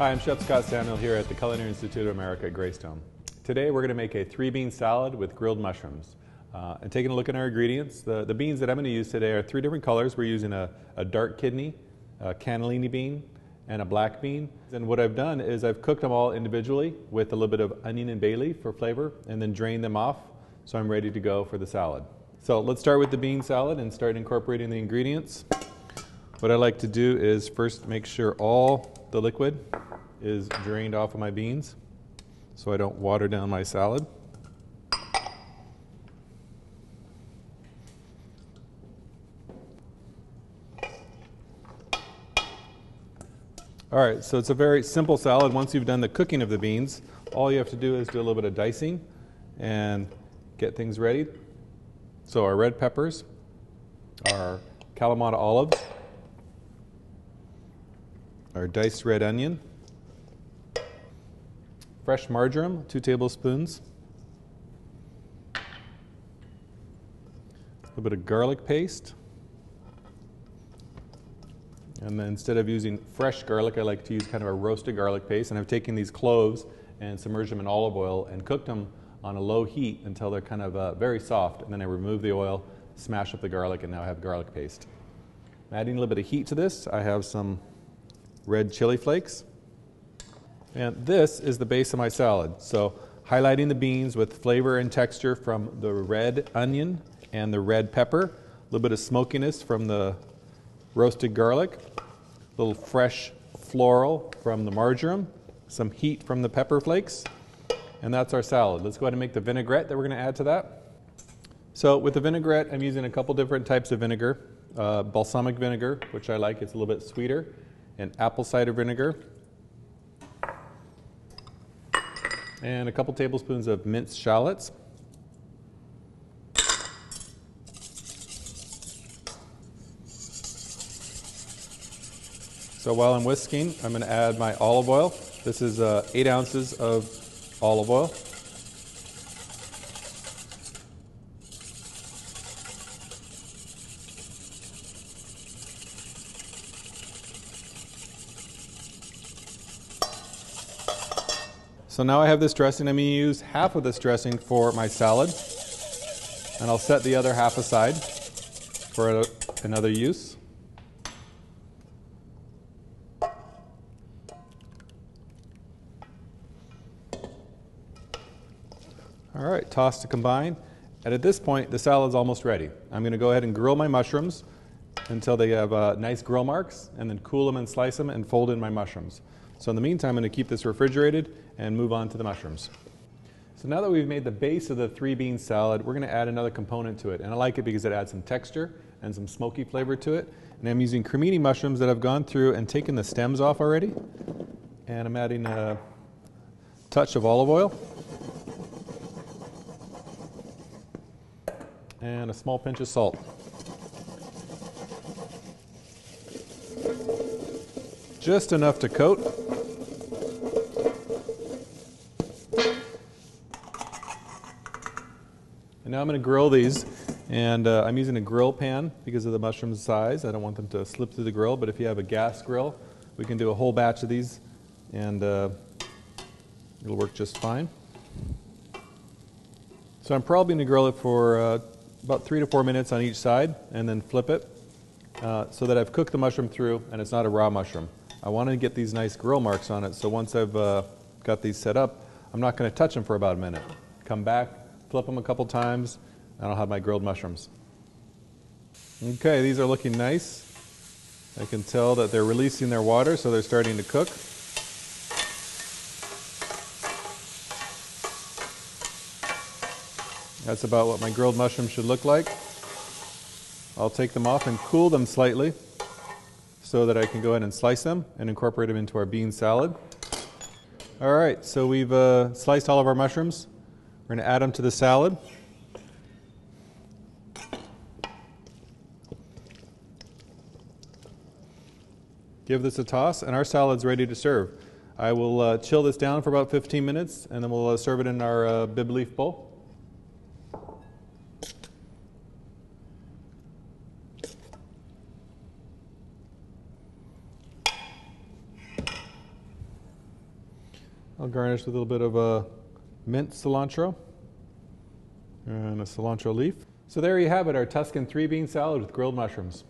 Hi, I'm Chef Scott Samuel here at the Culinary Institute of America at Greystone. Today we're going to make a three bean salad with grilled mushrooms. Uh, and taking a look at our ingredients, the, the beans that I'm going to use today are three different colors. We're using a, a dark kidney, a cannellini bean, and a black bean. And what I've done is I've cooked them all individually with a little bit of onion and bay leaf for flavor and then drained them off so I'm ready to go for the salad. So let's start with the bean salad and start incorporating the ingredients. What I like to do is first make sure all the liquid is drained off of my beans so I don't water down my salad. All right, so it's a very simple salad. Once you've done the cooking of the beans, all you have to do is do a little bit of dicing and get things ready. So our red peppers, our Kalamata olives, our diced red onion, fresh marjoram, two tablespoons, a little bit of garlic paste, and then instead of using fresh garlic, I like to use kind of a roasted garlic paste. And I've taken these cloves and submerged them in olive oil and cooked them on a low heat until they're kind of uh, very soft. And then I remove the oil, smash up the garlic, and now I have garlic paste. I'm adding a little bit of heat to this. I have some red chili flakes. And this is the base of my salad. So highlighting the beans with flavor and texture from the red onion and the red pepper, a little bit of smokiness from the roasted garlic, a little fresh floral from the marjoram, some heat from the pepper flakes, and that's our salad. Let's go ahead and make the vinaigrette that we're going to add to that. So with the vinaigrette, I'm using a couple different types of vinegar. Uh, balsamic vinegar, which I like, it's a little bit sweeter, and apple cider vinegar, and a couple tablespoons of minced shallots. So while I'm whisking, I'm going to add my olive oil. This is uh, eight ounces of olive oil. So now I have this dressing. I'm going to use half of this dressing for my salad. And I'll set the other half aside for a, another use. All right, toss to combine. And at this point, the salad's almost ready. I'm going to go ahead and grill my mushrooms until they have uh, nice grill marks, and then cool them and slice them and fold in my mushrooms. So in the meantime, I'm going to keep this refrigerated and move on to the mushrooms. So now that we've made the base of the three bean salad, we're going to add another component to it. And I like it because it adds some texture and some smoky flavor to it. And I'm using cremini mushrooms that I've gone through and taken the stems off already. And I'm adding a touch of olive oil. and a small pinch of salt. Just enough to coat. And now I'm going to grill these. And uh, I'm using a grill pan because of the mushroom size. I don't want them to slip through the grill, but if you have a gas grill, we can do a whole batch of these and uh, it'll work just fine. So I'm probably going to grill it for uh, about three to four minutes on each side and then flip it uh, so that I've cooked the mushroom through and it's not a raw mushroom. I want to get these nice grill marks on it so once I've uh, got these set up, I'm not going to touch them for about a minute. Come back, flip them a couple times, and I'll have my grilled mushrooms. Okay, these are looking nice. I can tell that they're releasing their water, so they're starting to cook. That's about what my grilled mushrooms should look like. I'll take them off and cool them slightly so that I can go ahead and slice them and incorporate them into our bean salad. All right, so we've uh, sliced all of our mushrooms. We're going to add them to the salad. Give this a toss, and our salad's ready to serve. I will uh, chill this down for about 15 minutes, and then we'll uh, serve it in our uh, Bibb leaf bowl. I'll garnish with a little bit of a mint cilantro and a cilantro leaf. So there you have it, our Tuscan three bean salad with grilled mushrooms.